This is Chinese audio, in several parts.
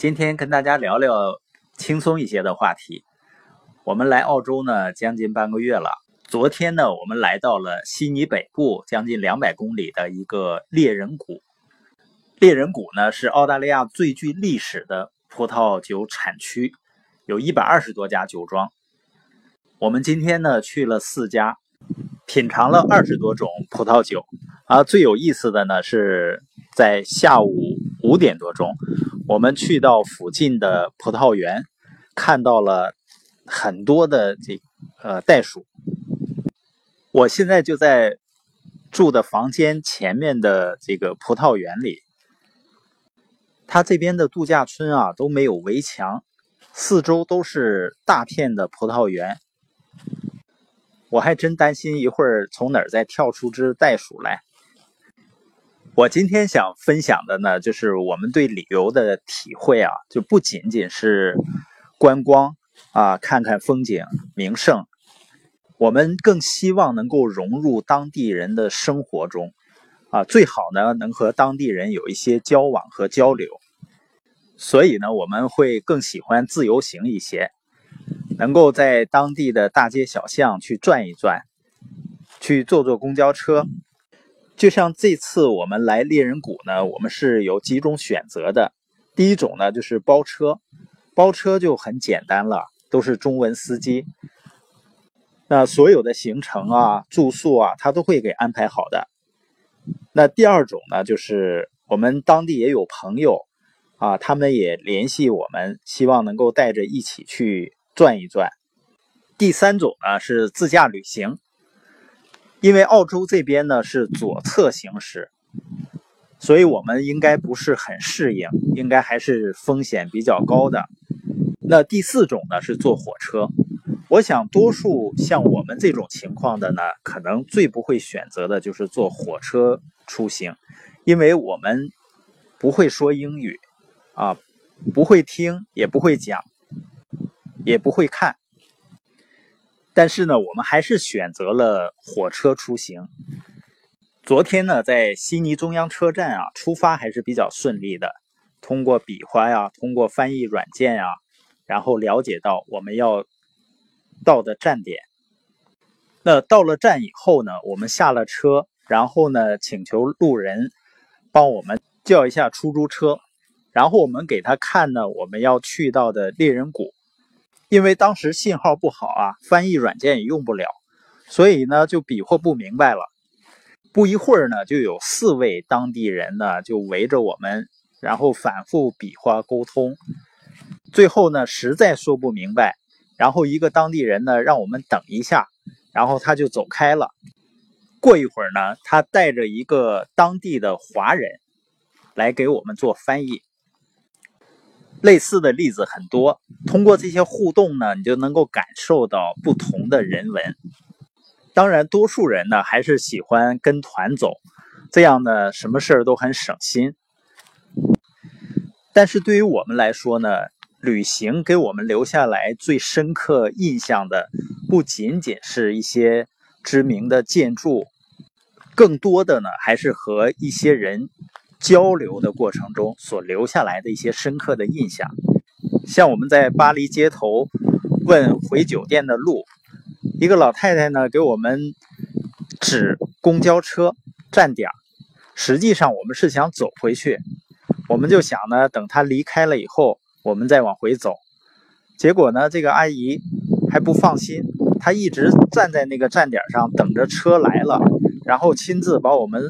今天跟大家聊聊轻松一些的话题。我们来澳洲呢，将近半个月了。昨天呢，我们来到了悉尼北部将近两百公里的一个猎人谷。猎人谷呢，是澳大利亚最具历史的葡萄酒产区，有一百二十多家酒庄。我们今天呢，去了四家，品尝了二十多种葡萄酒。啊，最有意思的呢，是在下午五点多钟。我们去到附近的葡萄园，看到了很多的这呃袋鼠。我现在就在住的房间前面的这个葡萄园里，它这边的度假村啊都没有围墙，四周都是大片的葡萄园。我还真担心一会儿从哪儿再跳出只袋鼠来。我今天想分享的呢，就是我们对旅游的体会啊，就不仅仅是观光啊，看看风景名胜，我们更希望能够融入当地人的生活中啊，最好呢能和当地人有一些交往和交流。所以呢，我们会更喜欢自由行一些，能够在当地的大街小巷去转一转，去坐坐公交车。就像这次我们来猎人谷呢，我们是有几种选择的。第一种呢就是包车，包车就很简单了，都是中文司机。那所有的行程啊、住宿啊，他都会给安排好的。那第二种呢，就是我们当地也有朋友啊，他们也联系我们，希望能够带着一起去转一转。第三种呢是自驾旅行。因为澳洲这边呢是左侧行驶，所以我们应该不是很适应，应该还是风险比较高的。那第四种呢是坐火车，我想多数像我们这种情况的呢，可能最不会选择的就是坐火车出行，因为我们不会说英语，啊，不会听，也不会讲，也不会看。但是呢，我们还是选择了火车出行。昨天呢，在悉尼中央车站啊，出发还是比较顺利的。通过比划呀，通过翻译软件呀，然后了解到我们要到的站点。那到了站以后呢，我们下了车，然后呢，请求路人帮我们叫一下出租车，然后我们给他看呢，我们要去到的猎人谷。因为当时信号不好啊，翻译软件也用不了，所以呢就比划不明白了。不一会儿呢，就有四位当地人呢就围着我们，然后反复比划沟通。最后呢，实在说不明白，然后一个当地人呢让我们等一下，然后他就走开了。过一会儿呢，他带着一个当地的华人来给我们做翻译。类似的例子很多，通过这些互动呢，你就能够感受到不同的人文。当然，多数人呢还是喜欢跟团走，这样呢什么事儿都很省心。但是对于我们来说呢，旅行给我们留下来最深刻印象的，不仅仅是一些知名的建筑，更多的呢还是和一些人。交流的过程中所留下来的一些深刻的印象，像我们在巴黎街头问回酒店的路，一个老太太呢给我们指公交车站点，实际上我们是想走回去，我们就想呢等她离开了以后，我们再往回走。结果呢这个阿姨还不放心，她一直站在那个站点上等着车来了，然后亲自把我们。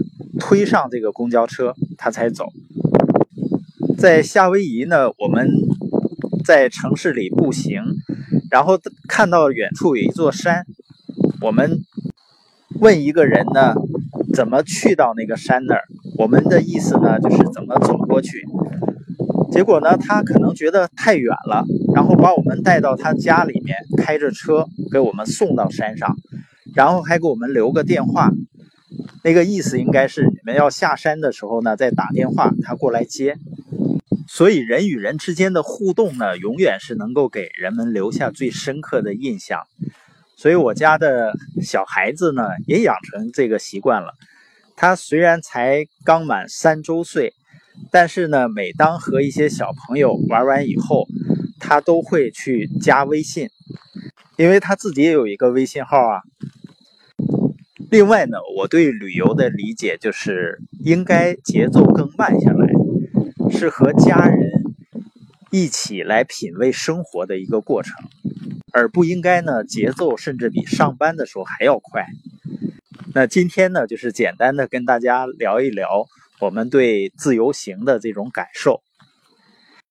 推上这个公交车，他才走。在夏威夷呢，我们在城市里步行，然后看到远处有一座山，我们问一个人呢，怎么去到那个山那儿？我们的意思呢，就是怎么走过去。结果呢，他可能觉得太远了，然后把我们带到他家里面，开着车给我们送到山上，然后还给我们留个电话。那个意思应该是你们要下山的时候呢，再打电话，他过来接。所以人与人之间的互动呢，永远是能够给人们留下最深刻的印象。所以我家的小孩子呢，也养成这个习惯了。他虽然才刚满三周岁，但是呢，每当和一些小朋友玩完以后，他都会去加微信，因为他自己也有一个微信号啊。另外呢，我对旅游的理解就是应该节奏更慢下来，是和家人一起来品味生活的一个过程，而不应该呢节奏甚至比上班的时候还要快。那今天呢，就是简单的跟大家聊一聊我们对自由行的这种感受。